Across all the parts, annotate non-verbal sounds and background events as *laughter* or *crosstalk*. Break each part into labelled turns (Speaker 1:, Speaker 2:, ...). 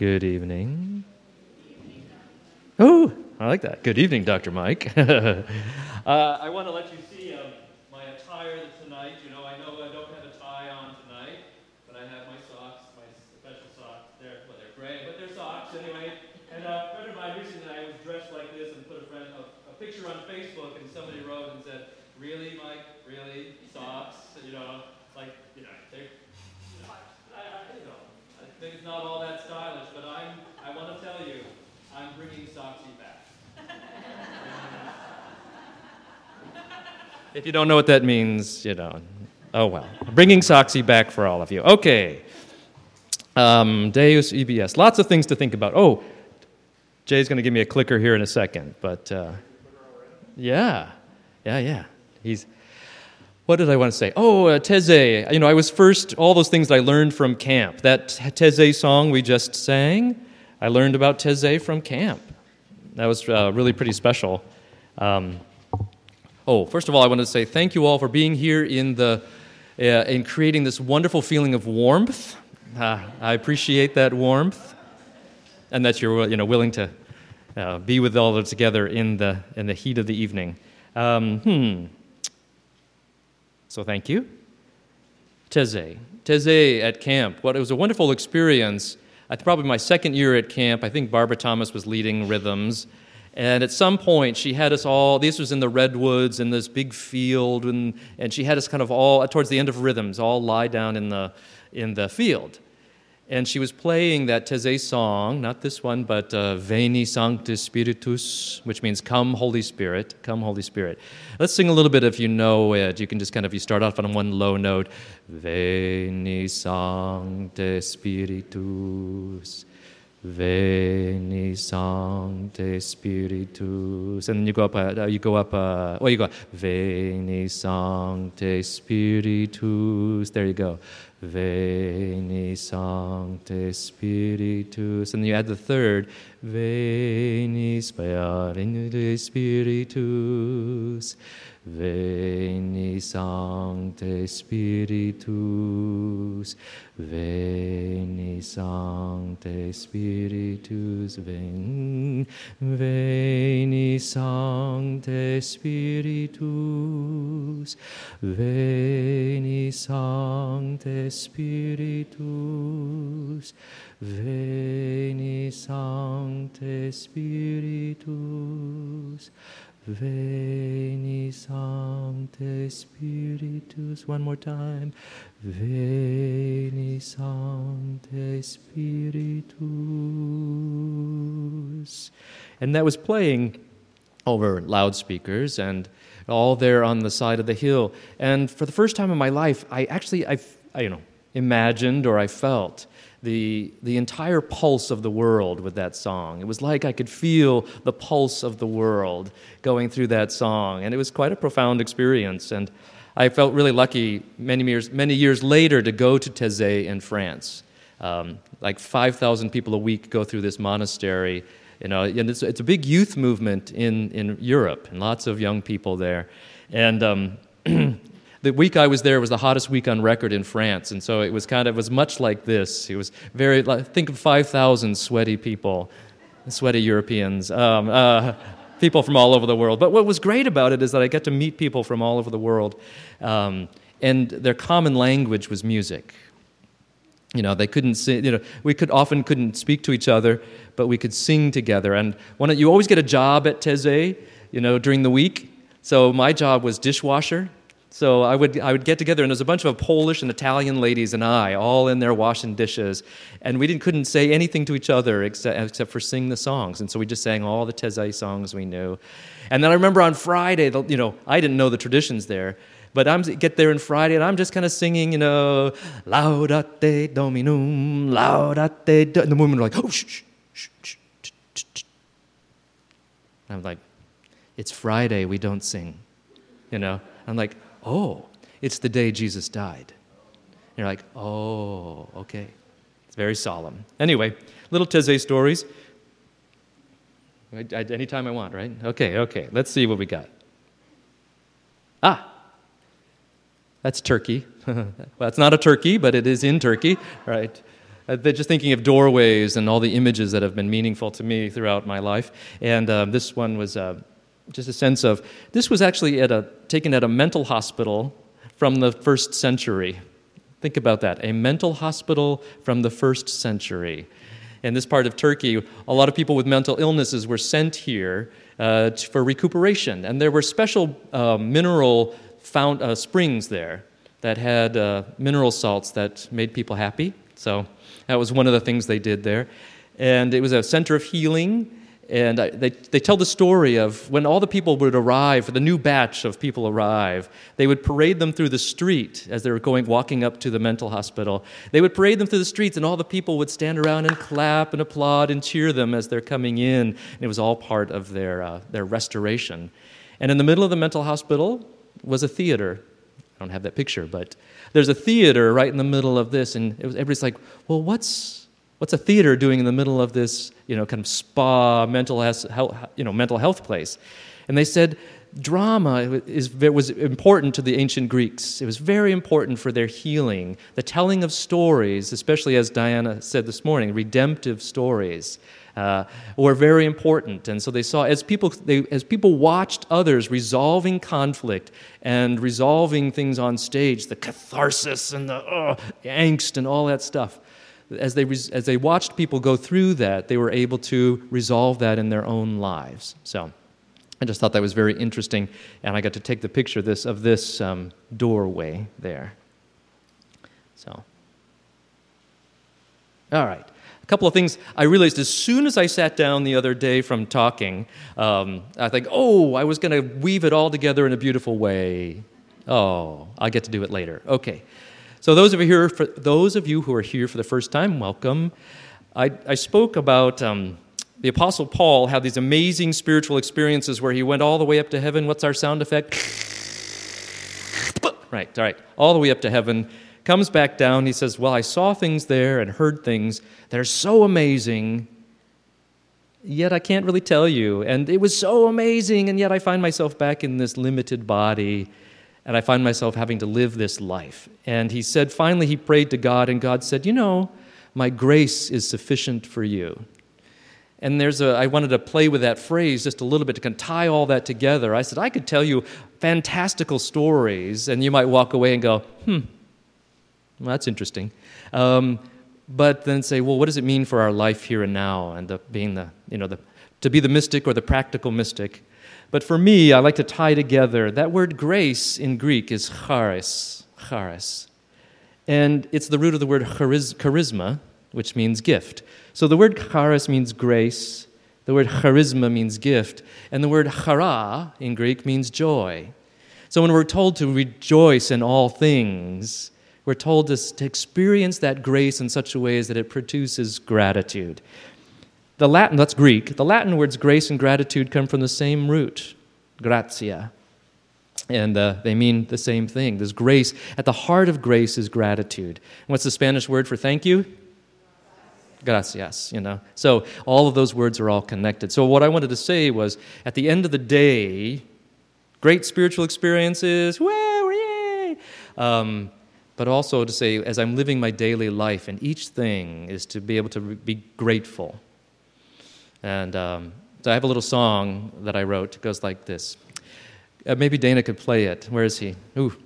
Speaker 1: Good evening. Oh, I like that. Good evening, Dr. Mike. *laughs* uh, I want to let you see um, my attire tonight. You know, I know I don't have a tie on tonight, but I have my socks, my special socks. They're, well, they're gray, but they're socks anyway. And uh, a friend of mine recently, I was dressed like this and put a, friend, a, a picture on Facebook, and somebody wrote and said, Really, Mike? Really? Socks? You know, like, you know, they're, you know, I, I, you know, I think it's not all that stylish, but I'm, I want to tell you, I'm bringing Soxy back. *laughs* if you don't know what that means, you know, oh well. Bringing Soxy back for all of you. Okay. Um, Deus EBS. Lots of things to think about. Oh, Jay's going to give me a clicker here in a second, but uh, yeah, yeah, yeah. He's. What did I want to say? Oh, uh, Taizé. You know, I was first, all those things that I learned from camp. That Taizé song we just sang, I learned about Taizé from camp. That was uh, really pretty special. Um, oh, first of all, I want to say thank you all for being here in, the, uh, in creating this wonderful feeling of warmth. Uh, I appreciate that warmth and that you're you know, willing to uh, be with all of us together in the, in the heat of the evening. Um, hmm. So thank you. Taizé. Taizé at camp. What it was a wonderful experience. I probably my second year at camp. I think Barbara Thomas was leading rhythms. And at some point, she had us all, this was in the redwoods in this big field, and, and she had us kind of all, towards the end of rhythms, all lie down in the, in the field and she was playing that Taizé song, not this one, but uh, Veni Sanctus Spiritus, which means "Come, Holy Spirit, come, Holy Spirit." Let's sing a little bit if you know it. You can just kind of you start off on one low note, Veni Sancte Spiritus. Veni Sancte Spiritus, and then you go up. Uh, you go up. Uh, well, you go. Veni Sancte Spiritus. There you go. Veni Sancte Spiritus. And then you add the third, Veni Spiritus Spiritus. Veni Sancte Spiritus. Veni Sancte Spiritus. Veni, Veni Sancte Spiritus. Veni Sancte Spiritus. Veni Sancte Spiritus. Veni Sancte Spiritus. One more time. Veni Sancte Spiritus. And that was playing over loudspeakers and all there on the side of the hill. And for the first time in my life, I actually, I, I you know, imagined or I felt the, the entire pulse of the world with that song. It was like I could feel the pulse of the world going through that song. And it was quite a profound experience. And I felt really lucky many years, many years later to go to Taizé in France. Um, like 5,000 people a week go through this monastery. You know, and it's, it's a big youth movement in, in Europe, and lots of young people there. And um, *clears throat* the week I was there was the hottest week on record in France, and so it was kind of it was much like this. It was very think of five thousand sweaty people, sweaty Europeans, um, uh, people from all over the world. But what was great about it is that I get to meet people from all over the world, um, and their common language was music. You know, they couldn't sing, you know, we could often couldn't speak to each other, but we could sing together. And one, you always get a job at Taizé, you know, during the week. So my job was dishwasher so I would, I would get together, and there was a bunch of Polish and Italian ladies and I, all in there washing dishes. And we didn't, couldn't say anything to each other except, except for sing the songs. And so we just sang all the Taizé songs we knew. And then I remember on Friday, you know, I didn't know the traditions there. But I'm get there on Friday and I'm just kind of singing, you know, Laudate Dominum, Laudate. Do-. And the women are like, oh, shh, shh, shh, shh, I'm like, it's Friday, we don't sing, you know. I'm like, oh, it's the day Jesus died. And you're like, oh, okay. It's very solemn. Anyway, little Taizé stories. Anytime I want, right? Okay, okay. Let's see what we got. Ah, that's turkey. *laughs* well, it's not a turkey, but it is in Turkey, right? uh, just thinking of doorways and all the images that have been meaningful to me throughout my life. And um, this one was uh, just a sense of this was actually at a, taken at a mental hospital from the first century. Think about that a mental hospital from the first century. In this part of Turkey, a lot of people with mental illnesses were sent here uh, for recuperation, and there were special uh, mineral found, uh, springs there that had uh, mineral salts that made people happy. So that was one of the things they did there. And it was a center of healing. And they, they tell the story of when all the people would arrive, the new batch of people arrive, they would parade them through the street as they were going, walking up to the mental hospital. They would parade them through the streets, and all the people would stand around and clap and applaud and cheer them as they're coming in. And it was all part of their, uh, their restoration. And in the middle of the mental hospital was a theater. I don't have that picture, but there's a theater right in the middle of this, and was, everybody's like, well, what's, what's a theater doing in the middle of this, you know, kind of spa, mental health, you know, mental health place? And they said, drama is, was important to the ancient Greeks. It was very important for their healing. The telling of stories, especially as Diana said this morning, redemptive stories, uh, were very important. And so they saw, as people, they, as people watched others resolving conflict and resolving things on stage, the catharsis and the uh, angst and all that stuff, as they, as they watched people go through that, they were able to resolve that in their own lives. So I just thought that was very interesting, and I got to take the picture of this, of this um, doorway there. So, all right A couple of things I realized as soon as I sat down the other day from talking. Um, I think, oh, I was going to weave it all together in a beautiful way. Oh, I'll get to do it later. Okay. So those of you here, for, those of you who are here for the first time, welcome. I, I spoke about um, the Apostle Paul had these amazing spiritual experiences where he went all the way up to heaven. What's our sound effect? *laughs* right, all right, all the way up to heaven comes back down. He says, Well, I saw things there and heard things that are so amazing, yet I can't really tell you. And it was so amazing, and yet I find myself back in this limited body, and I find myself having to live this life. And he said, finally, he prayed to God, and God said, You know, my grace is sufficient for you. And there's a, I wanted to play with that phrase just a little bit to kind of tie all that together. I said, I could tell you fantastical stories, and you might walk away and go, hmm, well, that's interesting. Um, but then say, well, what does it mean for our life here and now, and the, being the, you know, the, to be the mystic or the practical mystic? But for me, I like to tie together that word grace in Greek is charis, charis, and it's the root of the word charisma, which means gift. So the word charis means grace, the word charisma means gift, and the word chara in Greek means joy. So when we're told to rejoice in all things, we're told to, to experience that grace in such a way as that it produces gratitude. The Latin, that's Greek, the Latin words grace and gratitude come from the same root, gratia. And uh, they mean the same thing. There's grace. At the heart of grace is gratitude. what's the Spanish word for thank you? Gracias, you know. So all of those words are all connected. So what I wanted to say was at the end of the day, great spiritual experiences, woo, yay! Um, but also to say, as I'm living my daily life, and each thing is to be able to be grateful. And um, so I have a little song that I wrote. It goes like this. Uh, maybe Dana could play it. Where is he? Ooh.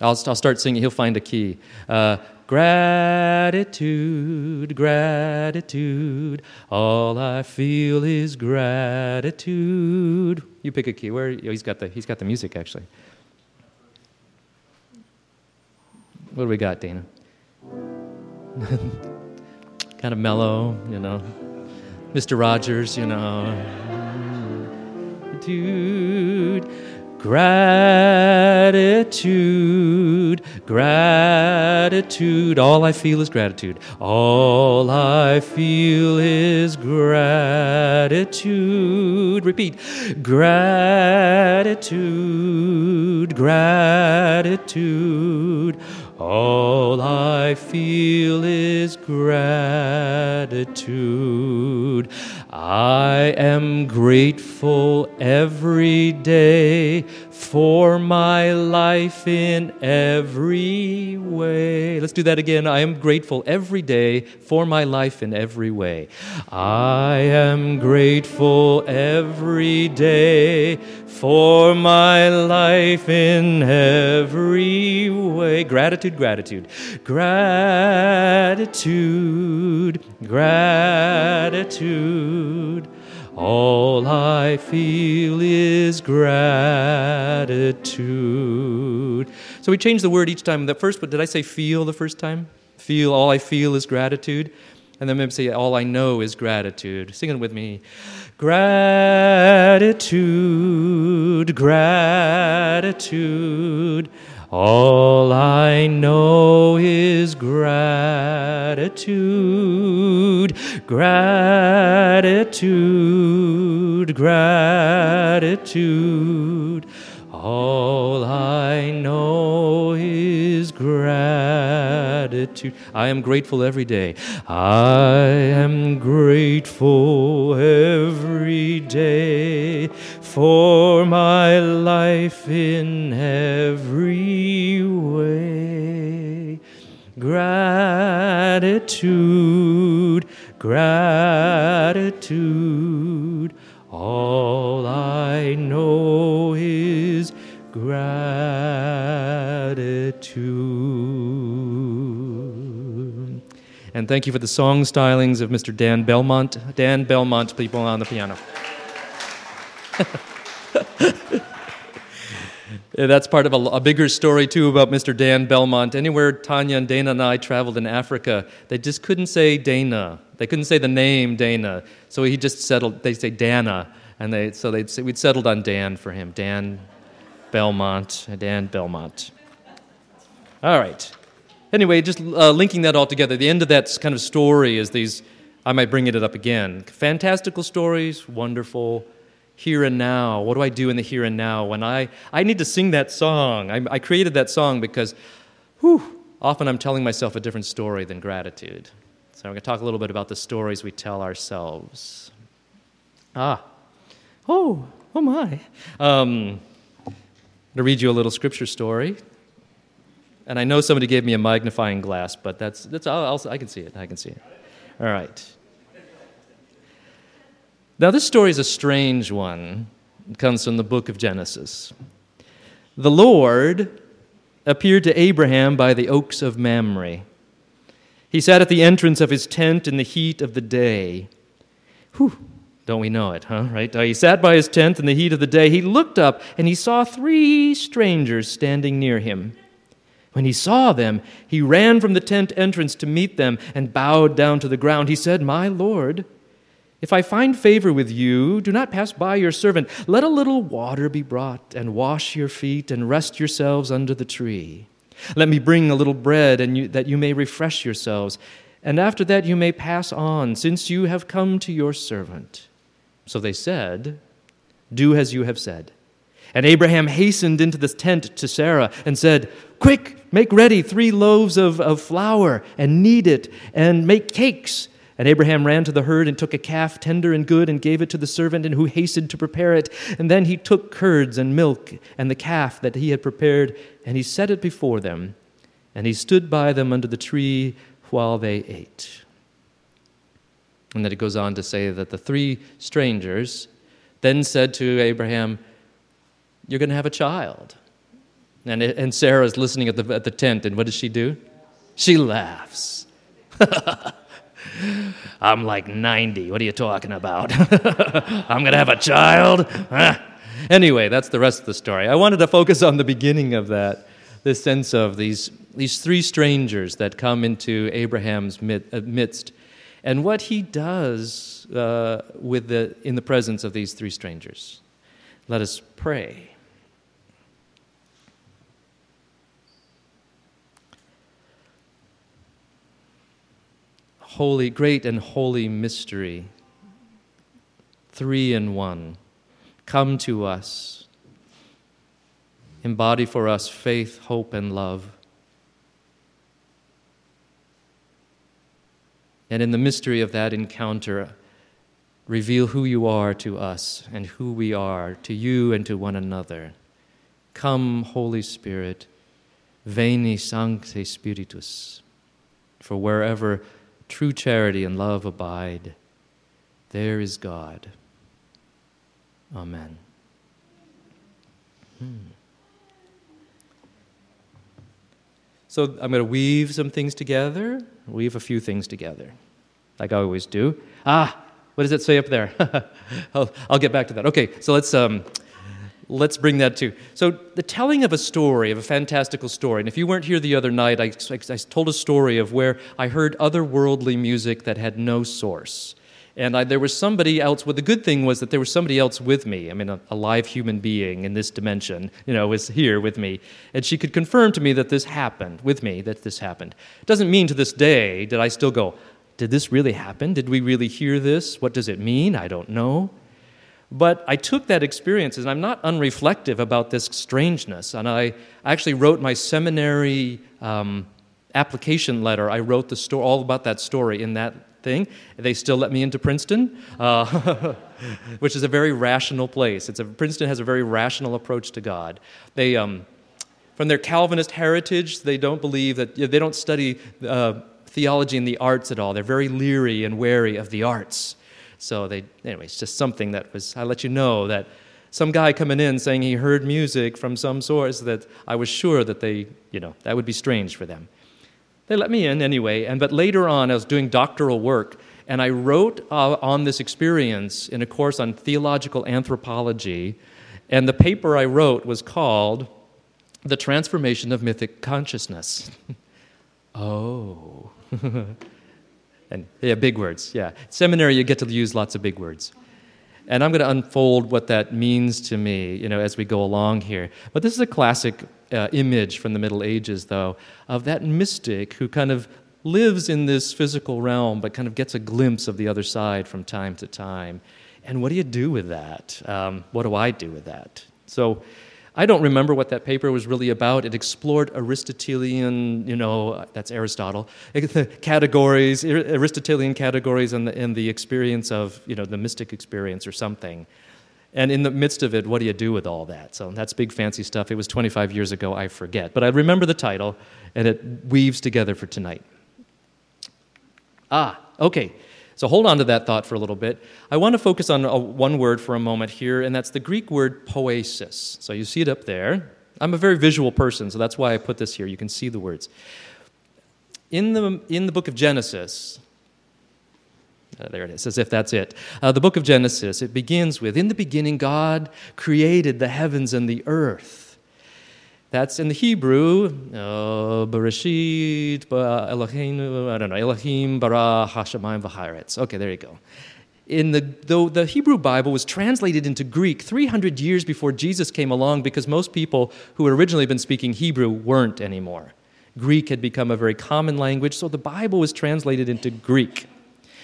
Speaker 1: I'll, I'll start singing. He'll find a key. Uh, gratitude, gratitude. All I feel is gratitude. You pick a key. Where? Oh, he's got the. He's got the music actually. What do we got, Dana? *laughs* kind of mellow, you know. Mr. Rogers, you know. Dude. Gratitude, gratitude. All I feel is gratitude. All I feel is gratitude. Repeat. Gratitude, gratitude. All I feel is gratitude. I am grateful every day for my life in every way. Let's do that again. I am grateful every day for my life in every way. I am grateful every day for my life in every way. Gratitude, gratitude, gratitude, gratitude. All I feel is gratitude. So we change the word each time. The first, but did I say feel the first time? Feel, all I feel is gratitude. And then maybe say, all I know is gratitude. Sing it with me. Gratitude, gratitude. All I know is gratitude, gratitude, gratitude. All I know is gratitude. I am grateful every day. I am grateful every day for my life in every way. Gratitude, gratitude. All I know is gratitude. And thank you for the song stylings of Mr. Dan Belmont. Dan Belmont, people on the piano. Yeah, *laughs* That's part of a, a bigger story, too, about Mr. Dan Belmont. Anywhere Tanya and Dana and I traveled in Africa, they just couldn't say Dana. They couldn't say the name Dana. So he just settled, they say Dana. And they, so they'd say, we'd settled on Dan for him. Dan Belmont. Dan Belmont. All right. Anyway, just uh, linking that all together, the end of that kind of story is these, I might bring it up again. Fantastical stories, wonderful. Here and now. What do I do in the here and now when I, I need to sing that song? I, I created that song because, whew, often I'm telling myself a different story than gratitude. So I'm going to talk a little bit about the stories we tell ourselves. Ah, oh, oh my. Um, I'm going to read you a little scripture story. And I know somebody gave me a magnifying glass, but that's, that's I'll, I'll, I can see it. I can see it. All right. Now, this story is a strange one. It comes from the book of Genesis. The Lord appeared to Abraham by the oaks of Mamre. He sat at the entrance of his tent in the heat of the day. Whew, don't we know it, huh? Right? Uh, he sat by his tent in the heat of the day. He looked up and he saw three strangers standing near him. When he saw them, he ran from the tent entrance to meet them and bowed down to the ground. He said, My Lord, if I find favor with you, do not pass by your servant. Let a little water be brought, and wash your feet, and rest yourselves under the tree. Let me bring a little bread, and you, that you may refresh yourselves. And after that you may pass on, since you have come to your servant. So they said, Do as you have said. And Abraham hastened into the tent to Sarah and said, Quick, make ready three loaves of, of flour, and knead it, and make cakes. And Abraham ran to the herd and took a calf, tender and good, and gave it to the servant, and who hastened to prepare it. And then he took curds and milk and the calf that he had prepared, and he set it before them. And he stood by them under the tree while they ate. And then it goes on to say that the three strangers then said to Abraham, You're going to have a child. And, and Sarah's listening at the, at the tent, and what does she do? She laughs. *laughs* I'm like 90. What are you talking about? *laughs* I'm going to have a child? Anyway, that's the rest of the story. I wanted to focus on the beginning of that, this sense of these, these three strangers that come into Abraham's uh, midst and what he does uh, with the, in the presence of these three strangers. Let us pray. holy, great and holy mystery, three in one, come to us. Embody for us faith, hope, and love. And in the mystery of that encounter, reveal who you are to us and who we are to you and to one another. Come, Holy Spirit, veni sancte spiritus, for wherever true charity and love abide, there is God. Amen. Hmm. So I'm going to weave some things together, weave a few things together, like I always do. Ah, what does it say up there? *laughs* I'll, I'll, get back to that. Okay, so let's, um, let's bring that to. So, the telling of a story, of a fantastical story, and if you weren't here the other night, I, I, told a story of where I heard otherworldly music that had no source. And I, there was somebody else. Well, the good thing was that there was somebody else with me. I mean, a, a, live human being in this dimension, you know, was here with me. And she could confirm to me that this happened, with me, that this happened. It doesn't mean to this day did I still go, did this really happen? Did we really hear this? What does it mean? I don't know. But I took that experience, and I'm not unreflective about this strangeness. And I actually wrote my seminary um, application letter. I wrote the all about that story in that thing. They still let me into Princeton, uh, *laughs* which is a very rational place. It's a, Princeton has a very rational approach to God. They, um, from their Calvinist heritage, they don't believe that, they don't study uh, theology and the arts at all. They're very leery and wary of the arts. So they, anyway, it's just something that was, I let you know that some guy coming in saying he heard music from some source that I was sure that they, you know, that would be strange for them. They let me in anyway, and but later on, I was doing doctoral work, and I wrote uh, on this experience in a course on theological anthropology, and the paper I wrote was called "The Transformation of Mythic Consciousness." *laughs* oh, *laughs* and yeah, big words. Yeah, seminary, you get to use lots of big words. And I'm going to unfold what that means to me, you know, as we go along here. But this is a classic uh, image from the Middle Ages, though, of that mystic who kind of lives in this physical realm, but kind of gets a glimpse of the other side from time to time. And what do you do with that? Um, what do I do with that? So, I don't remember what that paper was really about. It explored Aristotelian, you know, that's Aristotle, *laughs* categories, Aristotelian categories and the, and the experience of, you know, the mystic experience or something. And in the midst of it, what do you do with all that? So that's big fancy stuff. It was 25 years ago, I forget. But I remember the title, and it weaves together for tonight. Ah, okay. So hold on to that thought for a little bit. I want to focus on a, one word for a moment here, and that's the Greek word poesis. So you see it up there. I'm a very visual person, so that's why I put this here. You can see the words. In the, in the book of Genesis, uh, there it is, as if that's it. Uh, the book of Genesis, it begins with In the beginning, God created the heavens and the earth. That's in the Hebrew, uh, Bereshit, Elohim, I don't know, Elohim, bara, Hashemayim, Vahiretz. Okay, there you go. In the, though the Hebrew Bible was translated into Greek 300 years before Jesus came along because most people who had originally been speaking Hebrew weren't anymore. Greek had become a very common language, so the Bible was translated into Greek.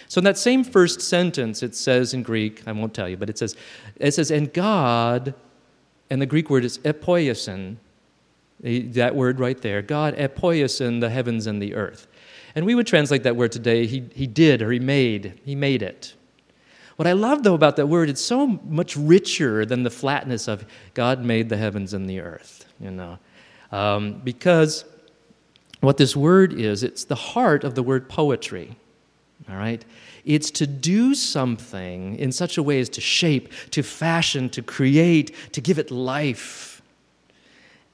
Speaker 1: So in that same first sentence, it says in Greek, I won't tell you, but it says, it says, and God, and the Greek word is epoiesin, that word right there. God epoiesin the heavens and the earth. And we would translate that word today, he, he did or he made. He made it. What I love, though, about that word, it's so much richer than the flatness of God made the heavens and the earth, you know. Um, because what this word is, it's the heart of the word poetry. All right? It's to do something in such a way as to shape, to fashion, to create, to give it life.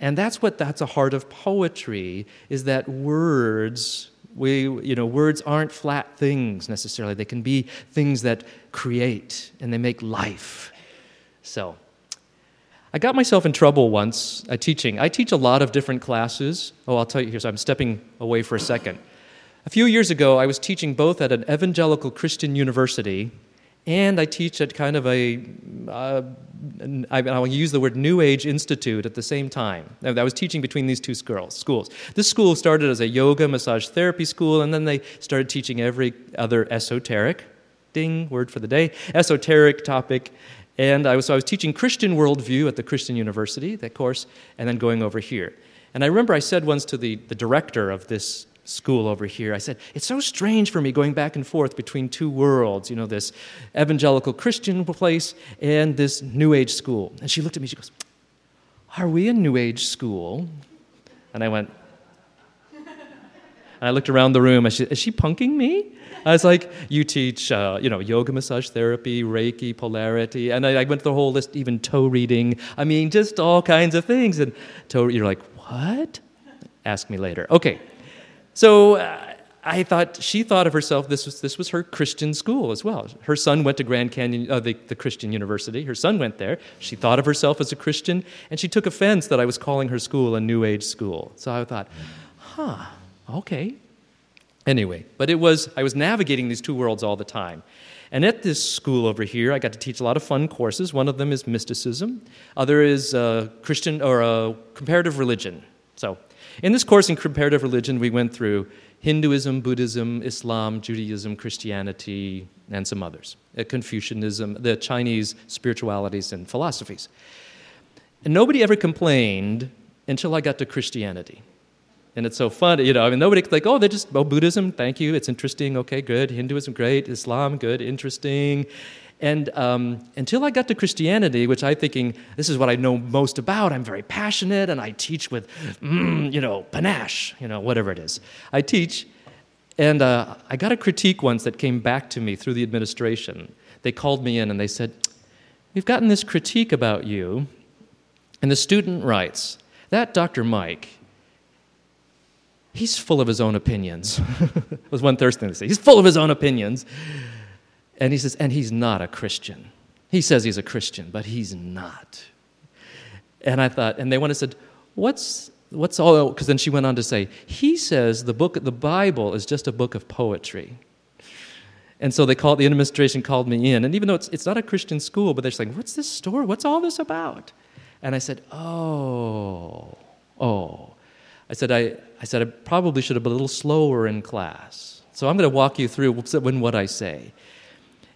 Speaker 1: And that's what that's a heart of poetry is that words we you know words aren't flat things necessarily. They can be things that create and they make life. So i got myself in trouble once at teaching. I teach a lot of different classes. Oh i'll tell you here so i'm stepping away for a second. A few years ago i was teaching both at an evangelical christian university and I teach at kind of a, uh, I, will use the word New Age Institute at the same time. I was teaching between these two schools. This school started as a yoga massage therapy school, and then they started teaching every other esoteric, ding, word for the day, esoteric topic. And I was, so I was teaching Christian worldview at the Christian University, that course, and then going over here. And I remember I said once to the, the director of this school over here. I said, It's so strange for me going back and forth between two worlds, you know, this evangelical Christian place and this New Age school. And she looked at me, she goes, Are we a New Age school? And I went, and I looked around the room. She, is she punking me? I was like, you teach, uh, you know, yoga, massage therapy, Reiki, polarity, and I, I, went through the whole list, even toe reading. I mean, just all kinds of things. And toe, you're like, what? Ask me later. Okay, so uh, I thought she thought of herself. This was this was her Christian school as well. Her son went to Grand Canyon, uh, the, the Christian University. Her son went there. She thought of herself as a Christian, and she took offense that I was calling her school a New Age school. So I thought, huh okay. Anyway, but it was, I was navigating these two worlds all the time. And at this school over here, I got to teach a lot of fun courses. One of them is mysticism, other is uh, Christian or uh, comparative religion. So, in this course in comparative religion, we went through Hinduism, Buddhism, Islam, Judaism, Christianity, and some others. Uh, Confucianism, the Chinese spiritualities and philosophies. And nobody ever complained until I got to Christianity. And it's so fun, you know. I mean, nobody like, oh, they're just oh Buddhism, thank you, it's interesting, okay, good. Hinduism, great. Islam, good, interesting. And um, until I got to Christianity, which I'm thinking this is what I know most about, I'm very passionate and I teach with, mm, you know, panache, you know, whatever it is. I teach, and uh, I got a critique once that came back to me through the administration. They called me in and they said, We've gotten this critique about you. And the student writes, That Dr. Mike, he's full of his own opinions. *laughs* was one thing to say. He's full of his own opinions. And he says, and he's not a Christian. He says he's a Christian, but he's not. And I thought, and they went and said, what's what's all because then she went on to say, he says the book the Bible is just a book of poetry. And so they called the administration called me in, and even though it's it's not a Christian school, but they're saying, What's this story? What's all this about? And I said, Oh, oh. I said, I, I said, I probably should have been a little slower in class. So I'm going to walk you through when what I say.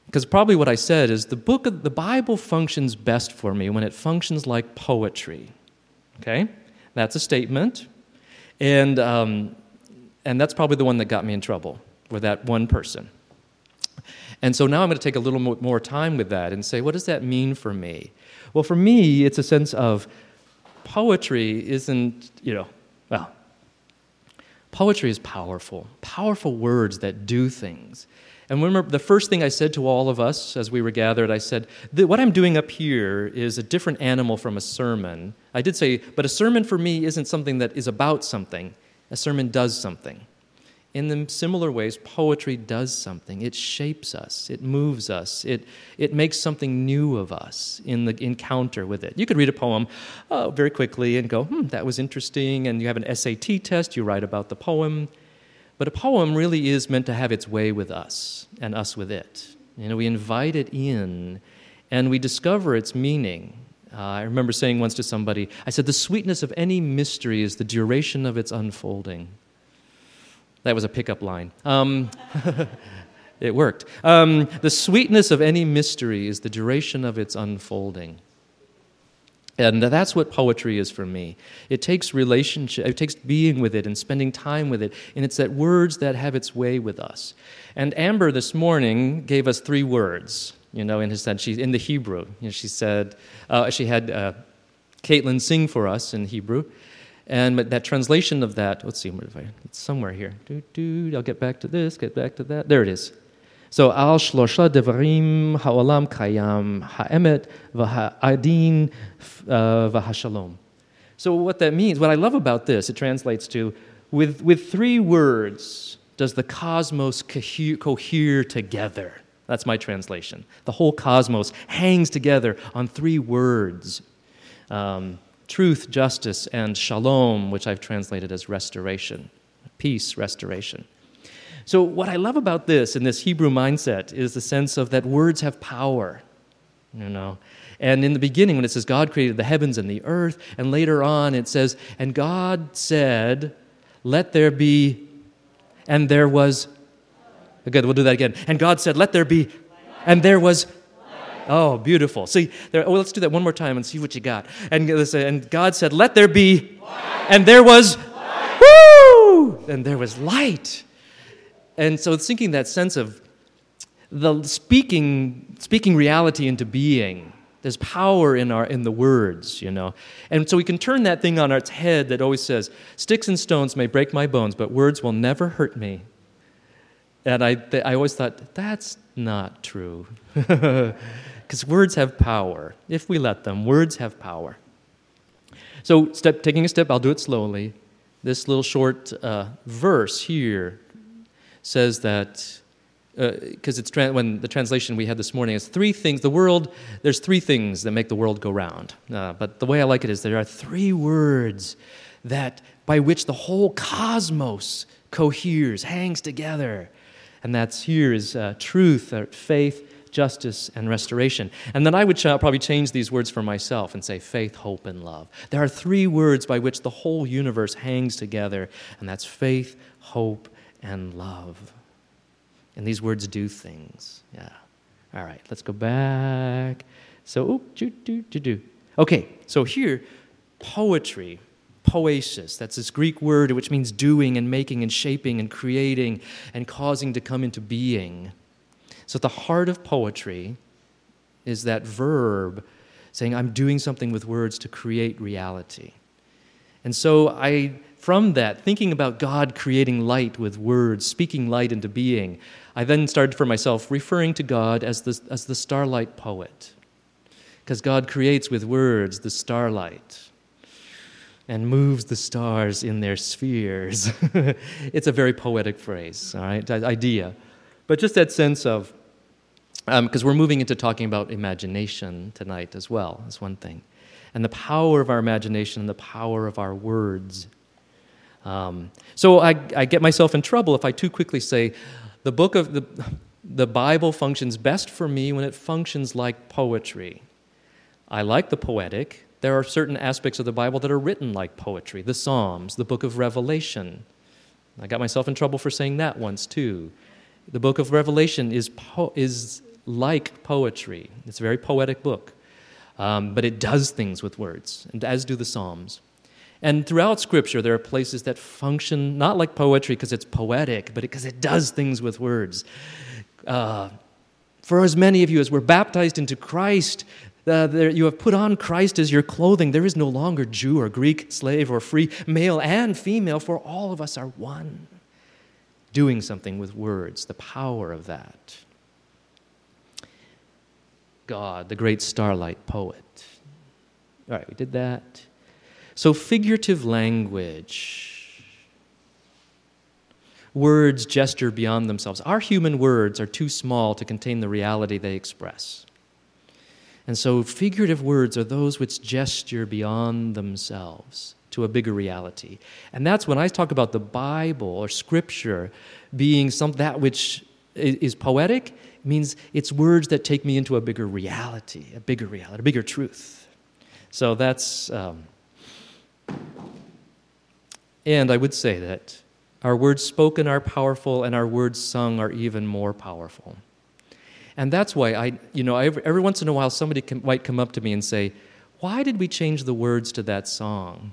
Speaker 1: Because probably what I said is the book of the Bible functions best for me when it functions like poetry. Okay? That's a statement. And, um, and that's probably the one that got me in trouble with that one person. And so now I'm going to take a little more time with that and say, what does that mean for me? Well, for me, it's a sense of poetry isn't, you know, well, poetry is powerful, powerful words that do things. And remember, the first thing I said to all of us as we were gathered, I said, What I'm doing up here is a different animal from a sermon. I did say, but a sermon for me isn't something that is about something, a sermon does something in the similar ways, poetry does something. It shapes us, it moves us, it, it makes something new of us in the encounter with it. You could read a poem uh, very quickly and go, hmm, that was interesting, and you have an SAT test, you write about the poem. But a poem really is meant to have its way with us and us with it. You know, we invite it in and we discover its meaning. Uh, I remember saying once to somebody, I said, the sweetness of any mystery is the duration of its unfolding. That was a pickup line. Um, *laughs* it worked. Um, the sweetness of any mystery is the duration of its unfolding. And that's what poetry is for me. It takes relationship, it takes being with it and spending time with it. And it's that words that have its way with us. And Amber this morning gave us three words, you know, in, his, she, in the Hebrew. You know, she said, uh, she had uh, Caitlin sing for us in Hebrew. And that translation of that, let's see, where did I, it's somewhere here. Do, do, I'll get back to this, get back to that. There it is. So, al shlosha devarim ha'olam kayam ha'emet v'ha'adin uh, v'ha'shalom. So, what that means, what I love about this, it translates to with, with three words does the cosmos cohere, cohere together. That's my translation. The whole cosmos hangs together on three words. Um, truth, justice, and shalom, which I've translated as restoration, peace, restoration. So, what I love about this in this Hebrew mindset is the sense of that words have power, you know. And in the beginning, when it says God created the heavens and the earth, and later on it says, and God said, let there be, and there was, good, we'll do that again. And God said, let there be, and there was Oh, beautiful. See, there, oh, let's do that one more time and see what you got. And, and God said, Let there be. And there was. Woo! and there was light. And so thinking that sense of the speaking, speaking reality into being. There's power in, our, in the words, you know. And so we can turn that thing on its head that always says, Sticks and stones may break my bones, but words will never hurt me. And I, I always thought, that's not true. *laughs* Because words have power. If we let them, words have power. So, step, taking a step, I'll do it slowly. This little short uh, verse here says that because uh, it's tra- when the translation we had this morning is three things the world there's three things that make the world go round. Uh, but the way i like it is there are three words that by which the whole cosmos coheres hangs together. And that's here is uh, truth uh, faith justice and restoration. And then i would ch- probably change these words for myself and say faith hope and love. There are three words by which the whole universe hangs together and that's faith hope and love and these words do things. Yeah. All right, let's go back. So, oop, do, do, do, do. Okay, so here, poetry, poesis, that's this Greek word which means doing and making and shaping and creating and causing to come into being. So, the heart of poetry is that verb saying, I'm doing something with words to create reality. And so I from that, thinking about God creating light with words, speaking light into being, I then started for myself referring to God as the, as the starlight poet. Because God creates with words the starlight and moves the stars in their spheres. *laughs* it's a very poetic phrase, all right, idea. But just that sense of, because um, we're moving into talking about imagination tonight as well, is one thing. And the power of our imagination and the power of our words um, so I, I get myself in trouble if I too quickly say, the book of the, the Bible functions best for me when it functions like poetry. I like the poetic. There are certain aspects of the Bible that are written like poetry the Psalms, the book of Revelation. I got myself in trouble for saying that once too. The book of Revelation is, po- is like poetry, it's a very poetic book, um, but it does things with words, and as do the Psalms. And throughout Scripture, there are places that function not like poetry because it's poetic, but because it does things with words. Uh, for as many of you as were baptized into Christ, uh, there, you have put on Christ as your clothing. There is no longer Jew or Greek, slave or free, male and female, for all of us are one. Doing something with words, the power of that. God, the great starlight poet. All right, we did that. So, figurative language, words gesture beyond themselves. Our human words are too small to contain the reality they express. And so, figurative words are those which gesture beyond themselves to a bigger reality. And that's when I talk about the Bible or Scripture being some, that which is poetic, means it's words that take me into a bigger reality, a bigger reality, a bigger truth. So that's. Um, and I would say that our words spoken are powerful and our words sung are even more powerful. And that's why I, you know, every, every once in a while somebody can, might come up to me and say, Why did we change the words to that song?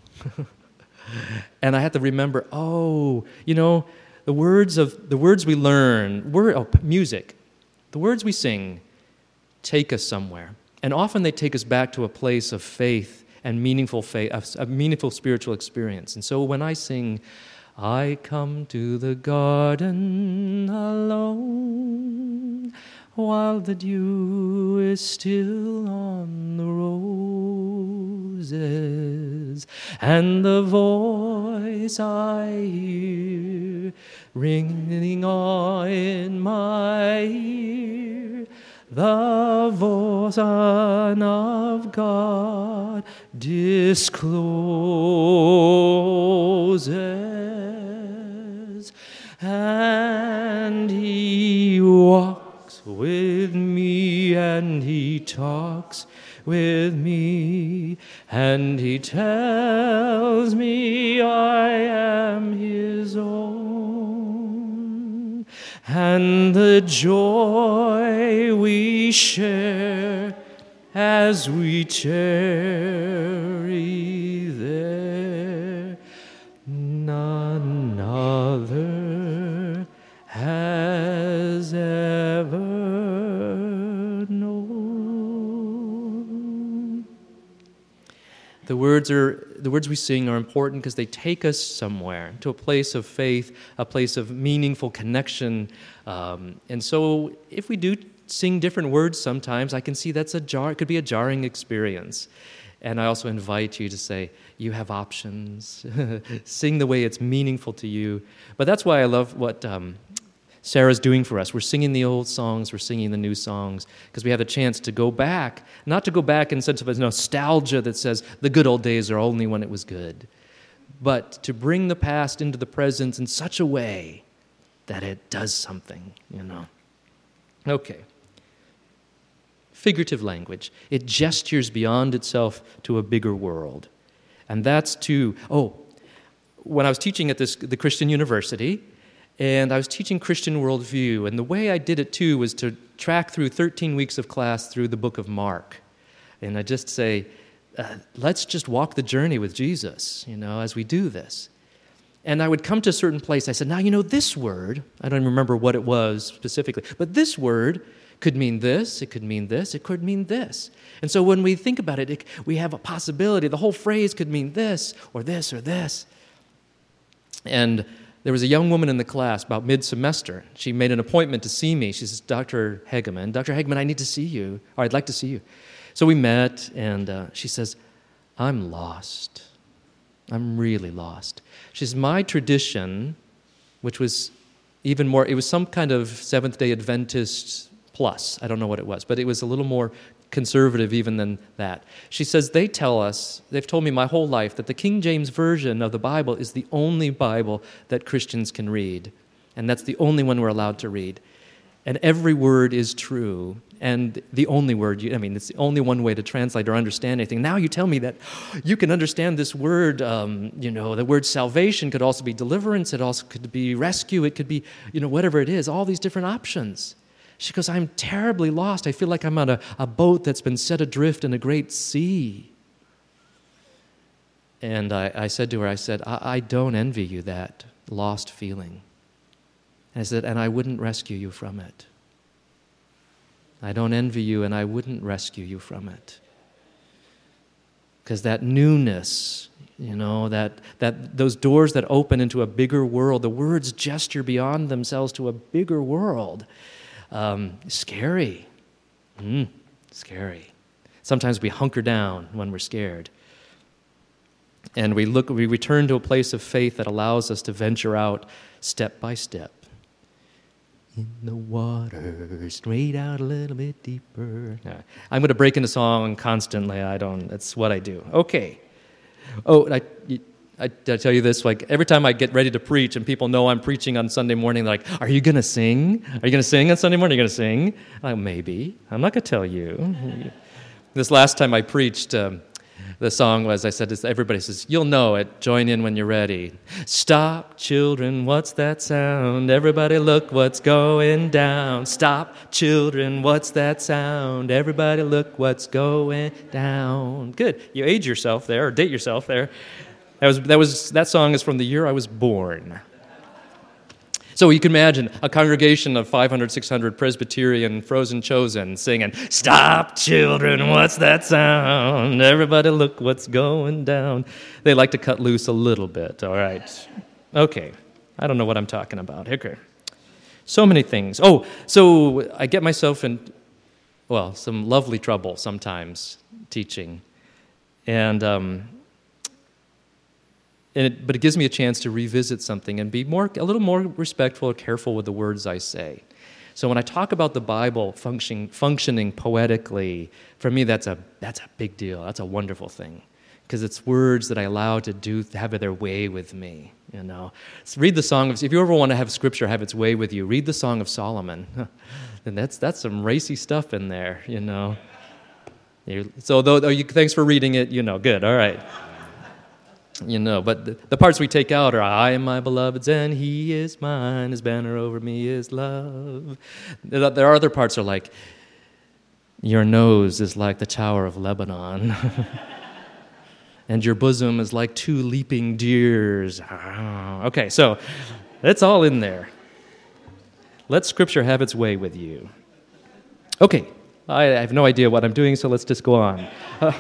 Speaker 1: *laughs* and I have to remember, oh, you know, the words of the words we learn, word, oh, music, the words we sing take us somewhere. And often they take us back to a place of faith and meaningful faith, a meaningful spiritual experience. And so when I sing, I come to the garden alone while the dew is still on the roses, and the voice I hear ringing in my ear the voice of God discloses, and He walks with me, and He talks with me, and He tells me I am His own, and the joy we share as we tarry there. None other has ever known. The words are the words we sing are important because they take us somewhere to a place of faith, a place of meaningful connection. Um, and so, if we do sing different words sometimes, I can see that's a jar. It could be a jarring experience. And I also invite you to say, you have options. *laughs* Sing the way it's meaningful to you. But that's why I love what um, Sarah's doing for us. We're singing the old songs, we're singing the new songs, because we have the chance to go back, not to go back in sense of a nostalgia that says the good old days are only when it was good, but to bring the past into the present in such a way that it does something, you know. Okay figurative language. It gestures beyond itself to a bigger world. And that's to, oh, when I was teaching at this, the Christian University, and I was teaching Christian worldview, and the way I did it too was to track through 13 weeks of class through the book of Mark. And I just say, uh, let's just walk the journey with Jesus, you know, as we do this. And I would come to a certain place. I said, now, you know, this word, I don't remember what it was specifically, but this word could mean this, it could mean this, it could mean this. And so when we think about it, it, we have a possibility. The whole phrase could mean this or this or this. And there was a young woman in the class about mid semester. She made an appointment to see me. She says, Dr. Hegeman, Dr. Hegeman, I need to see you, or I'd like to see you. So we met, and uh, she says, I'm lost. I'm really lost. She says, My tradition, which was even more, it was some kind of Seventh day Adventist plus. I don't know what it was, but it was a little more conservative even than that. She says, They tell us, they've told me my whole life, that the King James Version of the Bible is the only Bible that Christians can read. And that's the only one we're allowed to read. And every word is true. And the only word, I mean, it's the only one way to translate or understand anything. Now you tell me that you can understand this word, um, you know, the word salvation could also be deliverance, it also could be rescue, it could be, you know, whatever it is, all these different options. She goes, I'm terribly lost. I feel like I'm on a, a boat that's been set adrift in a great sea. And I, I said to her, I said, I, I don't envy you that lost feeling. And I said, and I wouldn't rescue you from it. I don't envy you, and I wouldn't rescue you from it. Because that newness, you know, that, that those doors that open into a bigger world, the words gesture beyond themselves to a bigger world. Um, scary. Mm, scary. Sometimes we hunker down when we're scared. And we look, we return to a place of faith that allows us to venture out step by step. In the water, straight out a little bit deeper. Yeah. I'm going to break into song constantly. I don't, that's what I do. Okay. Oh, I, I, I, tell you this, like every time I get ready to preach and people know I'm preaching on Sunday morning, they're like, Are you going to sing? Are you going to sing on Sunday morning? Are you going to sing? I'm Like, Maybe. I'm not going to tell you. *laughs* this last time I preached, um, the song was, I said, everybody says, You'll know it. Join in when you're ready. Stop, children, what's that sound? Everybody look what's going down. Stop, children, what's that sound? Everybody look what's going down. Good. You age yourself there, or date yourself there. That, was, that, was, that song is from the year I was born. So you can imagine a congregation of 500, 600 Presbyterian frozen chosen singing, Stop, children, what's that sound? Everybody look what's going down. They like to cut loose a little bit, all right. Okay, I don't know what I'm talking about. Okay. So many things. Oh, so I get myself in, well, some lovely trouble sometimes teaching. And um, it, but it gives me a chance to revisit something and be more, a little more respectful or careful with the words I say. So when I talk about the Bible function, functioning poetically, for me that's a, that's a big deal. That's a wonderful thing. Because it's words that I allow to do have their way with me. You know, so read the song of. If you ever want to have Scripture have its way with you, read the Song of Solomon. *laughs* and that's that's some racy stuff in there. You know. So though, though you, thanks for reading it. You know, good. All right you know, but the, the, parts we take out are I am my beloved's and he is mine, his banner over me is love. There, are other parts are like, your nose is like the tower of Lebanon. *laughs* and your bosom is like two leaping deers. okay, so It's all in there. Let Scripture have its way with you. Okay, I have no idea what I'm doing, so let's just go on. Uh,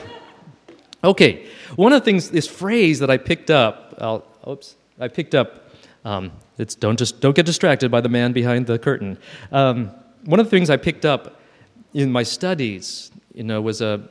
Speaker 1: okay, one of the things, this phrase that I picked up, I'll, oops, I picked up, um, it's don't just don't get distracted by the man behind the curtain. Um, one of the things I picked up in my studies, you know, was a,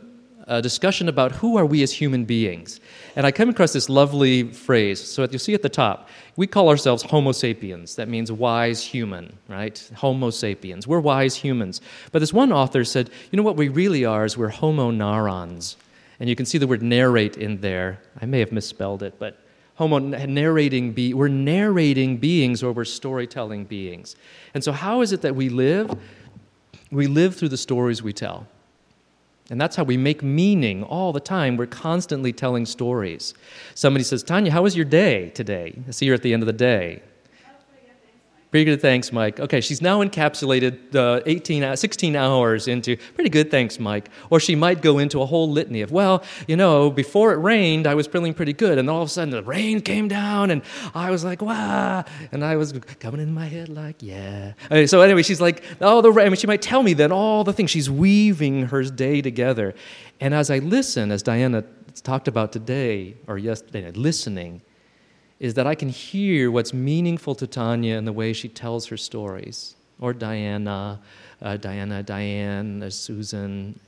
Speaker 1: a discussion about who are we as human beings. And I came across this lovely phrase. So you see at the top, we call ourselves Homo sapiens. That means wise human, right? Homo sapiens. We're wise humans. But this one author said, you know what we really are is we're Homo narrans. And you can see the word narrate in there. I may have misspelled it, but homo narrating be we're narrating beings or we're storytelling beings. And so how is it that we live? We live through the stories we tell. And that's how we make meaning all the time. We're constantly telling stories. Somebody says, Tanya, how was your day today? I see you're at the end of the day. Pretty good, thanks, Mike. Okay, she's now encapsulated uh, 18, uh, 16 hours into pretty good, thanks, Mike. Or she might go into a whole litany of, well, you know, before it rained, I was feeling pretty good. And all of a sudden, the rain came down, and I was like, wow. And I was coming in my head like, yeah. Okay, so anyway, she's like, oh, the rain. I mean, she might tell me then all the things. She's weaving her day together. And as I listen, as Diana talked about today, or yesterday, listening, is that I can hear what's meaningful to Tanya in the way she tells her stories, or Diana, uh, Diana, Diane, uh, Susan,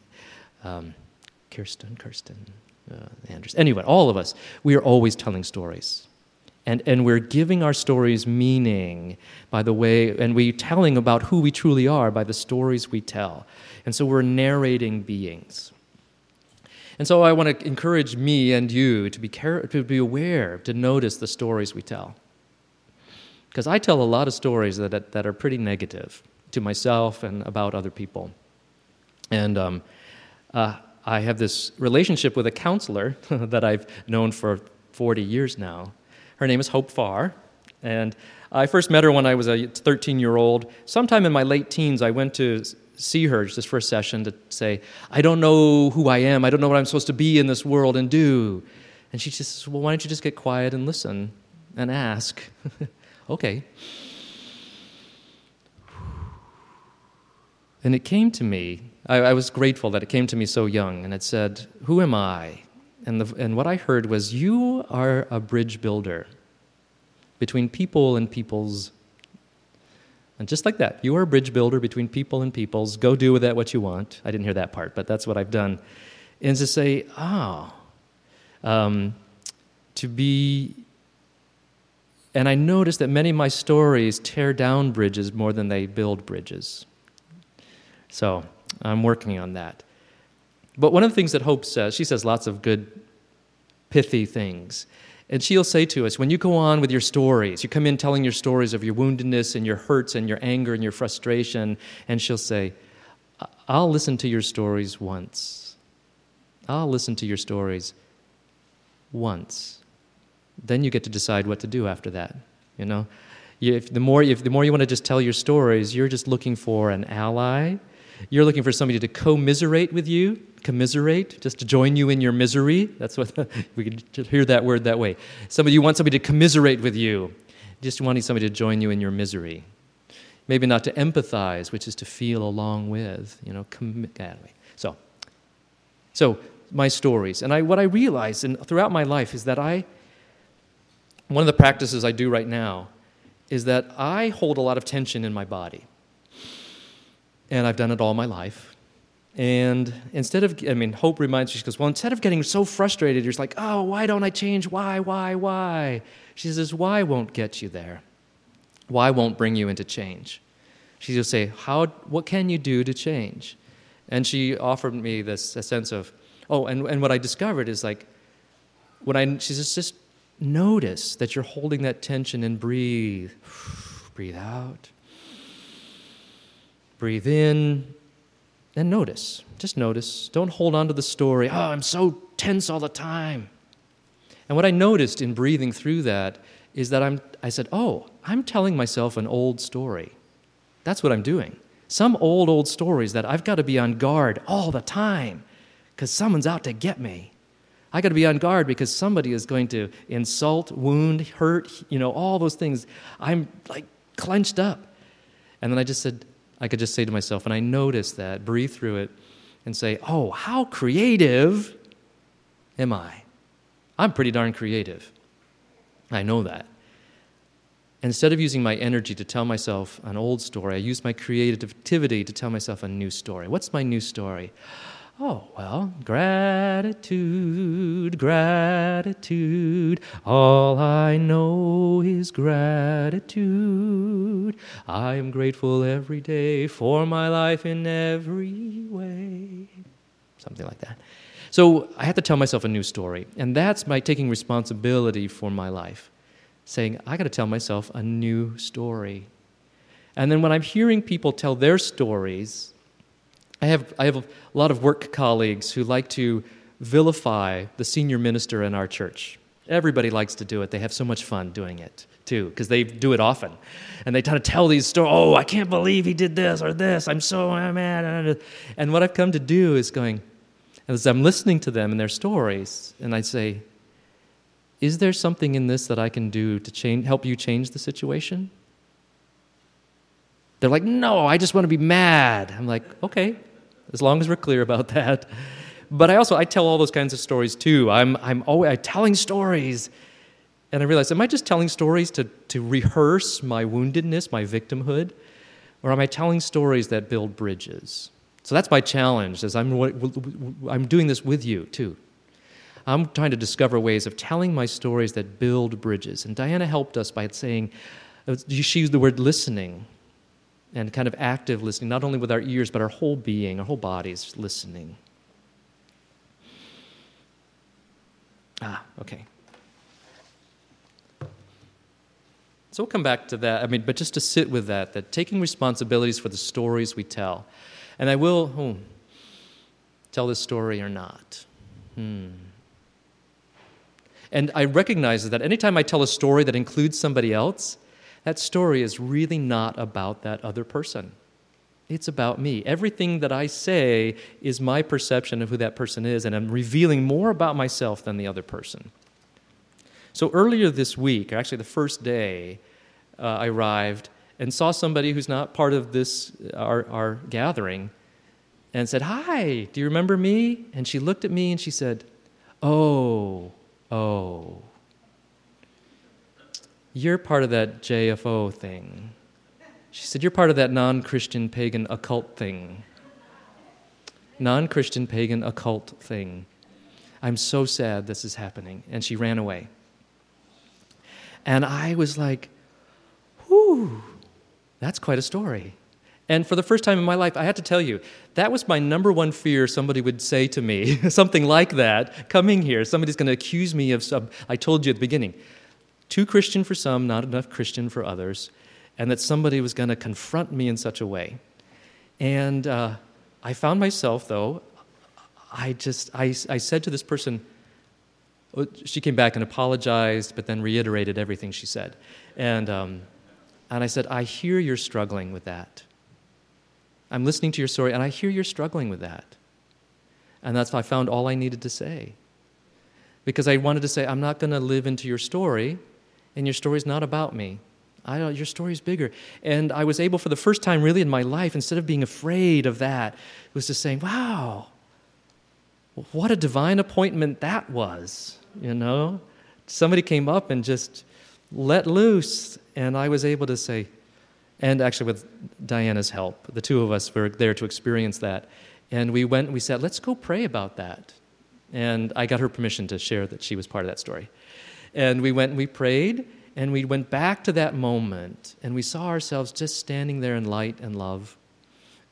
Speaker 1: um, Kirsten, Kirsten, uh, Andrews. Anyway, all of us, we are always telling stories. And, and we're giving our stories meaning by the way, and we're telling about who we truly are by the stories we tell. And so we're narrating beings. And so I want to encourage me and you to be, care- to be aware, to notice the stories we tell. Because I tell a lot of stories that, that are pretty negative to myself and about other people. And um, uh, I have this relationship with a counselor *laughs* that I've known for 40 years now. Her name is Hope Farr. And I first met her when I was a 13 year old. Sometime in my late teens, I went to see her just for a session to say, I don't know who I am. I don't know what I'm supposed to be in this world and do. And she just says, Well, why don't you just get quiet and listen and ask? *laughs* okay. And it came to me, I, I, was grateful that it came to me so young, and it said, Who am I? And, the, and what I heard was, You are a bridge builder between people and peoples and just like that, you are a bridge builder between people and peoples. Go do with that what you want. I didn't hear that part, but that's what I've done. And to say, oh, um, to be. And I noticed that many of my stories tear down bridges more than they build bridges. So I'm working on that. But one of the things that Hope says, she says lots of good, pithy things. And she'll say to us, when you go on with your stories, you come in telling your stories of your woundedness and your hurts and your anger and your frustration, and she'll say, I'll listen to your stories once. I'll listen to your stories once. Then you get to decide what to do after that. You know, if the more if the more you want to just tell your stories, you're just looking for an ally. You're looking for somebody to commiserate with you, commiserate, just to join you in your misery. That's what *laughs* we can hear that word that way. Somebody you want somebody to commiserate with you, just wanting somebody to join you in your misery. Maybe not to empathize, which is to feel along with. You know, com- anyway. So, so my stories, and I, what I realize and throughout my life is that I, one of the practices I do right now, is that I hold a lot of tension in my body, and I've done it all my life and instead of, I mean, Hope reminds me, she goes, Well, instead of getting so frustrated, you're just like, Oh, why don't I change? Why, why, why? She says, Why won't get you there? Why won't bring you into change? She just say, How, What can you do to change? And she offered me this a sense of, Oh, and, and what I discovered is like, when I, she says, Just notice that you're holding that tension and breathe. *sighs* breathe out. Breathe in and notice. Just notice. Don't hold on to the story. Oh, I'm so tense all the time. And what I noticed in breathing through that is that I'm, I said, oh, I'm telling myself an old story. That's what I'm doing. Some old, old stories that I've got to be on guard all the time because someone's out to get me. I got to be on guard because somebody is going to insult, wound, hurt, you know, all those things. I'm like clenched up. And then I just said, I could just say to myself, and I noticed that, breathe through it, and say, oh, how creative am I? I'm pretty darn creative. I know that. instead of using my energy to tell myself an old story, I use my creativity to tell myself a new story. What's my new story? Oh, well, gratitude, gratitude. All I know is gratitude. I am grateful every day for my life in every way. Something like that. So I have to tell myself a new story. And that's my taking responsibility for my life, saying, I got to tell myself a new story. And then when I'm hearing people tell their stories, I have, I have a lot of work colleagues who like to vilify the senior minister in our church. Everybody likes to do it. They have so much fun doing it too, because they do it often. And they try to tell these stories. Oh, I can't believe he did this or this. I'm so mad. And what I've come to do is going, as I'm listening to them and their stories, and I say, Is there something in this that I can do to change, help you change the situation? They're like, No, I just want to be mad. I'm like, Okay, as long as we're clear about *laughs* that. But I also I tell all those kinds of stories too. I'm I'm always I'm telling stories. And I realize, am I just telling stories to, to rehearse my woundedness, my victimhood? Or am I telling stories that build bridges? So that's my challenge, as I'm, I'm doing this with you too. I'm trying to discover ways of telling my stories that build bridges. And Diana helped us by saying, uh, she used the word listening and kind of active listening, not only with our ears, but our whole being, our whole bodies listening. Ah, okay. So we'll come back to that. I mean, but just to sit with that, that taking responsibilities for the stories we tell. And I will oh, tell this story or not. Hmm. And I recognize that anytime I tell a story that includes somebody else, that story is really not about that other person. It's about me. Everything that I say is my perception of who that person is, and I'm revealing more about myself than the other person. So earlier this week, actually the first day, uh, I arrived and saw somebody who's not part of this, our, our gathering, and said, Hi, do you remember me? And she looked at me and she said, Oh, oh, you're part of that JFO thing. She said, You're part of that non Christian pagan occult thing. Non Christian pagan occult thing. I'm so sad this is happening. And she ran away. And I was like, Whew that's quite a story. And for the first time in my life, I had to tell you, that was my number one fear somebody would say to me, *laughs* something like that, coming here. Somebody's going to accuse me of some, I told you at the beginning, too Christian for some, not enough Christian for others, and that somebody was going to confront me in such a way. And uh, I found myself, though, I just, I, I said to this person, oh, she came back and apologized, but then reiterated everything she said. And, um, and I said, I hear you're struggling with that. I'm listening to your story, and I hear you're struggling with that. And that's I found all I needed to say. Because I wanted to say, I'm not going to live into your story, and your story's not about me. I, your story's bigger. And I was able, for the first time really in my life, instead of being afraid of that, was just saying, wow, what a divine appointment that was, you know? Somebody came up and just let loose and I was able to say, and actually with Diana's help, the two of us were there to experience that. And we went and we said, let's go pray about that. And I got her permission to share that she was part of that story. And we went and we prayed, and we went back to that moment, and we saw ourselves just standing there in light and love,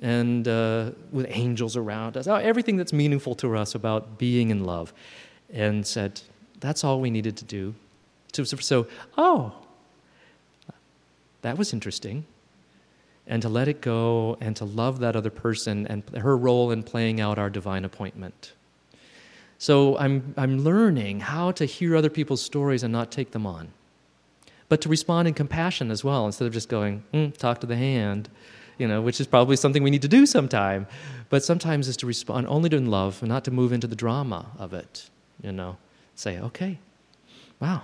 Speaker 1: and uh, with angels around us, everything that's meaningful to us about being in love, and said, that's all we needed to do. So oh, that was interesting. And to let it go and to love that other person and her role in playing out our divine appointment. So I'm, I'm learning how to hear other people's stories and not take them on, but to respond in compassion as well, instead of just going, mm, talk to the hand, you know, which is probably something we need to do sometime. But sometimes is to respond only to in love and not to move into the drama of it. you know, say, okay, wow.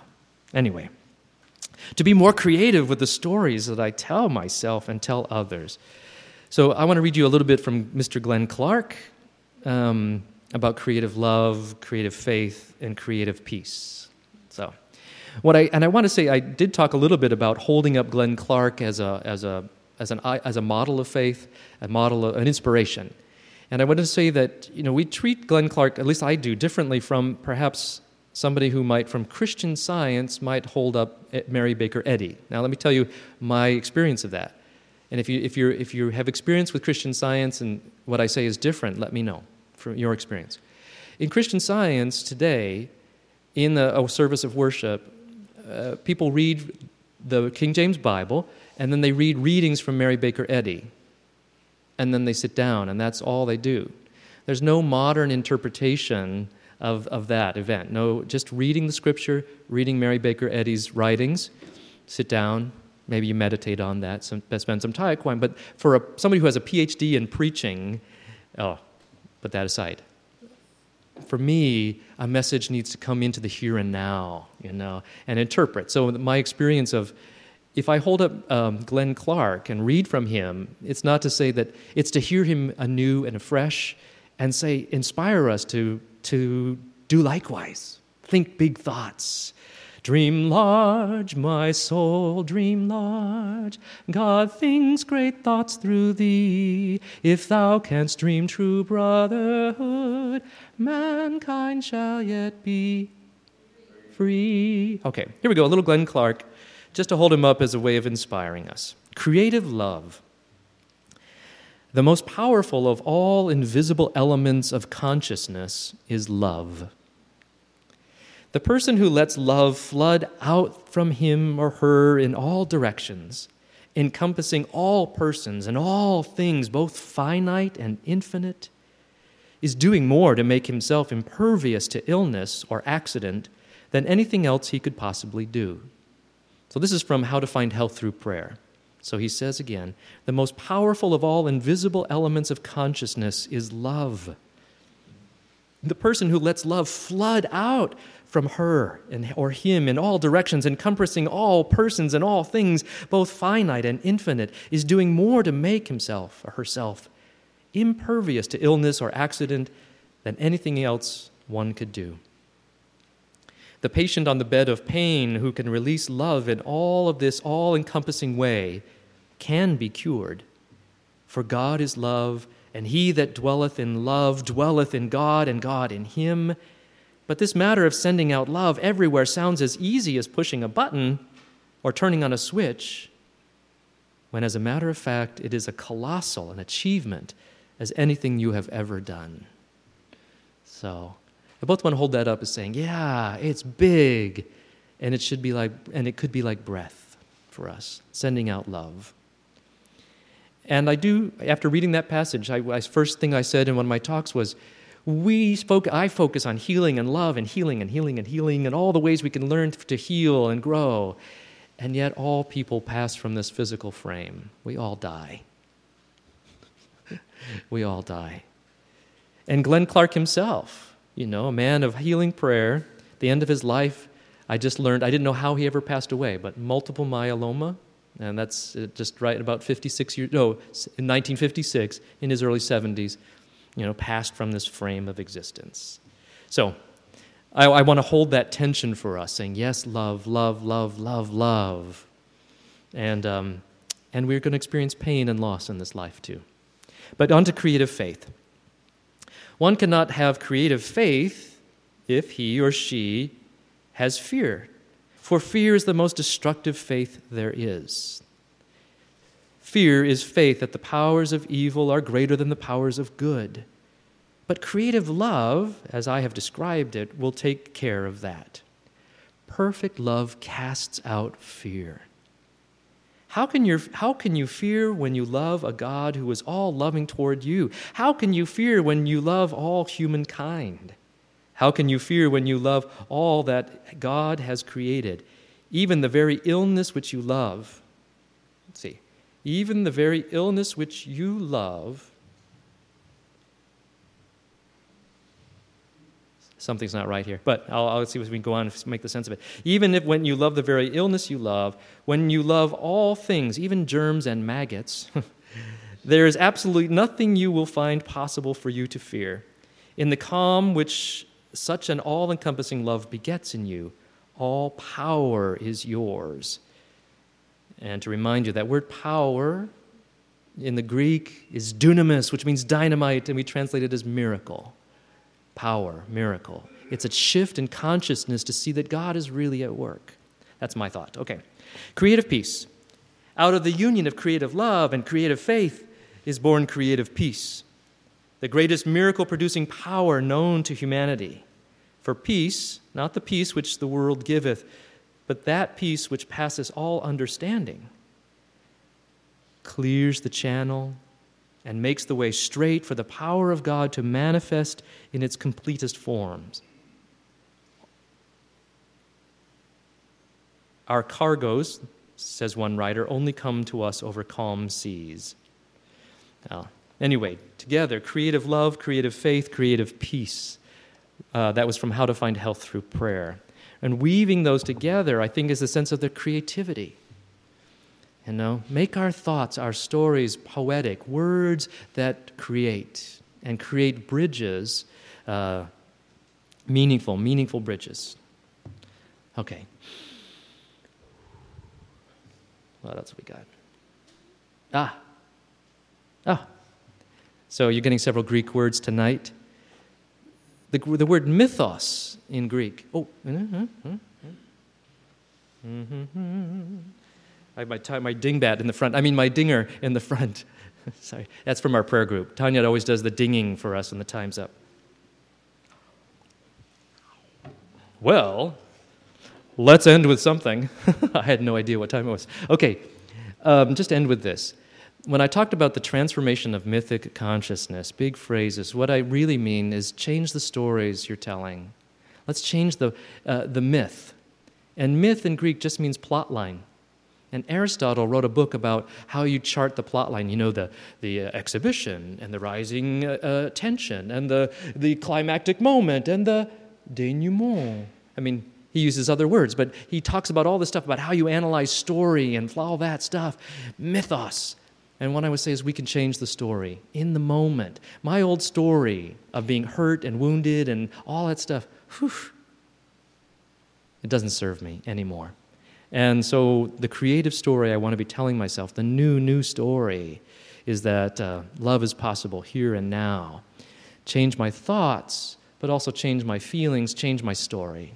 Speaker 1: Anyway, to be more creative with the stories that I tell myself and tell others. So I want to read you a little bit from Mr. Glenn Clark um, about creative love, creative faith, and creative peace. So, what I and I want to say I did talk a little bit about holding up Glenn Clark as a as a as an as a model of faith, a model of an inspiration. And I want to say that you know we treat Glenn Clark, at least I do, differently from perhaps somebody who might, from Christian Science, might hold up eh, Mary Baker Eddy. Now, let me tell you my experience of that. And if you, if, you if you have experience with Christian Science and what I say is different, let me know from your experience. In Christian Science today, in the, a service of worship, uh, people read the King James Bible and then they read readings from Mary Baker Eddy. And then they sit down, and that's all they do. There's no modern interpretation of, of that event. No, just reading the scripture, reading Mary Baker Eddy's writings, sit down, maybe you meditate on that, some, spend some time. But for a, somebody who has a PhD in preaching, oh, put that aside. For me, a message needs to come into the here and now, you know, and interpret. So my experience of if I hold up um, Glenn Clark and read from him, it's not to say that it's to hear him anew and afresh and say, inspire us to to do likewise. Think big thoughts. Dream large, my soul, dream large. God thinks great thoughts through thee. If thou canst dream true brotherhood, mankind shall yet be free. Okay, here we go. A little Glenn Clark, just to hold him up as a way of inspiring us. Creative love. The most powerful of all invisible elements of consciousness is love. The person who lets love flood out from him or her in all directions, encompassing all persons and all things, both finite and infinite, is doing more to make himself impervious to illness or accident than anything else he could possibly do. So, this is from How to Find Health Through Prayer. So he says again the most powerful of all invisible elements of consciousness is love. The person who lets love flood out from her and, or him in all directions, encompassing all persons and all things, both finite and infinite, is doing more to make himself or herself impervious to illness or accident than anything else one could do. The patient on the bed of pain who can release love in all of this all encompassing way can be cured. For God is love, and he that dwelleth in love dwelleth in God, and God in him. But this matter of sending out love everywhere sounds as easy as pushing a button or turning on a switch, when as a matter of fact, it is a colossal an achievement as anything you have ever done. So, I both want to hold that up as saying, yeah, it's big, and it should be like, and it could be like breath for us, sending out love. And I do, after reading that passage, I, I, first thing I said in one of my talks was, we spoke, I focus on healing and love and healing and healing and healing and all the ways we can learn to heal and grow. And yet, all people pass from this physical frame. We all die. *laughs* we all die. And Glenn Clark himself, you know, a man of healing prayer. The end of his life, I just learned, I didn't know how he ever passed away, but multiple myeloma, and that's uh, just right about 56 years, no, in 1956, in his early 70s, you know, passed from this frame of existence. So, I, I want to hold that tension for us, saying, yes, love, love, love, love, love. And, um, and we're going to experience pain and loss in this life too. But on to creative faith. One cannot have creative faith if he or she has fear, for fear is the most destructive faith there is. Fear is faith that the powers of evil are greater than the powers of good. But creative love, as I have described it, will take care of that. Perfect love casts out fear. How can, you, how can you fear when you love a God who is all loving toward you? How can you fear when you love all humankind? How can you fear when you love all that God has created? Even the very illness which you love. Even the very illness which you love. something's not right here. But I'll, I'll see if we can go on and make the sense of it. Even if when you love the very illness you love, when you love all things, even germs and maggots, *laughs* there is absolutely nothing you will find possible for you to fear. In the calm which such an all encompassing love begets in you, all power is yours. And to remind you, that word power in the Greek is dunamis, which means dynamite, and we translate it as miracle power, miracle. It's a shift in consciousness to see that God is really at work. That's my thought. Okay. Creative peace. Out of the union of creative love and creative faith is born creative peace, the greatest miracle producing power known to humanity. For peace, not the peace which the world giveth, but that peace which passes all understanding, clears the channel and makes the way straight for the power of God to manifest in its completest forms. Our cargoes, says one writer, only come to us over calm seas. Now, anyway, together, creative love, creative faith, creative peace. Uh, that was from How to Find Health Through Prayer. And weaving those together, I think, is a sense of the creativity you know, make our thoughts, our stories poetic, words that create and create bridges, uh, meaningful, meaningful bridges. Okay. What else we got? Ah. Ah. So you're getting several Greek words tonight. The, the word mythos in Greek. Oh. Mm-hmm. Mm-hmm. I have my, my dingbat in the front. I mean, my dinger in the front. *laughs* Sorry, that's from our prayer group. Tanya always does the dinging for us when the time's up. Well, let's end with something. *laughs* I had no idea what time it was. Okay, um, just end with this. When I talked about the transformation of mythic consciousness, big phrases, what I really mean is change the stories you're telling. Let's change the, uh, the myth. And myth in Greek just means plot line. And Aristotle wrote a book about how you chart the plot line. You know, the, the uh, exhibition and the rising uh, uh, tension and the, the climactic moment and the denouement. I mean, he uses other words, but he talks about all this stuff about how you analyze story and all that stuff. Mythos. And what I would say is we can change the story in the moment. My old story of being hurt and wounded and all that stuff, whew, it doesn't serve me anymore. And so, the creative story I want to be telling myself, the new, new story, is that uh, love is possible here and now. Change my thoughts, but also change my feelings, change my story.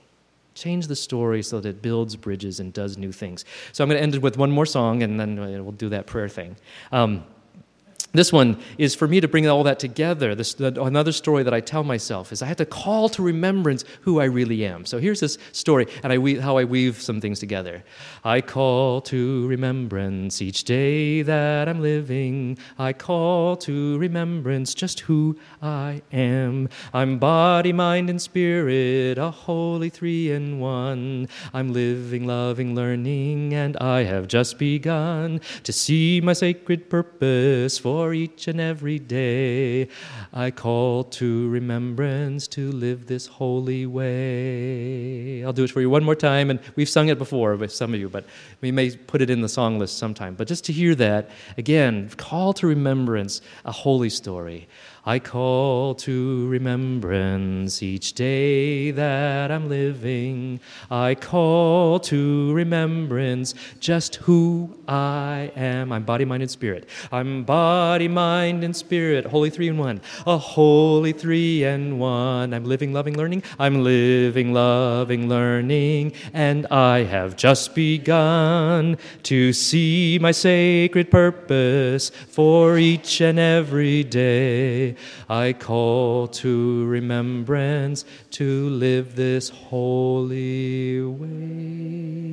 Speaker 1: Change the story so that it builds bridges and does new things. So, I'm going to end it with one more song, and then we'll do that prayer thing. Um, this one is for me to bring all that together. This, another story that I tell myself is I have to call to remembrance who I really am. So here's this story, and I weave, how I weave some things together. I call to remembrance each day that I'm living. I call to remembrance just who I am. I'm body, mind, and spirit, a holy three in one. I'm living, loving, learning, and I have just begun to see my sacred purpose for for each and every day. I call to remembrance to live this holy way. I'll do it for you one more time, and we've sung it before with some of you, but we may put it in the song list sometime. But just to hear that, again, call to remembrance a holy story. I call to remembrance each day that I'm living. I call to remembrance just who I am. I'm body, mind, and spirit. I'm body, mind, and spirit. Holy three in one. A holy three and one. I'm living, loving, learning. I'm living, loving, learning. And I have just begun to see my sacred purpose for each and every I call to remembrance to live this holy way.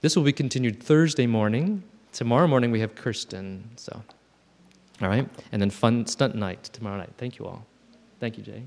Speaker 1: This will be continued Thursday morning. Tomorrow morning we have Kirsten. So, all right, and then fun stunt night tomorrow night. Thank you all. Thank you, Jay.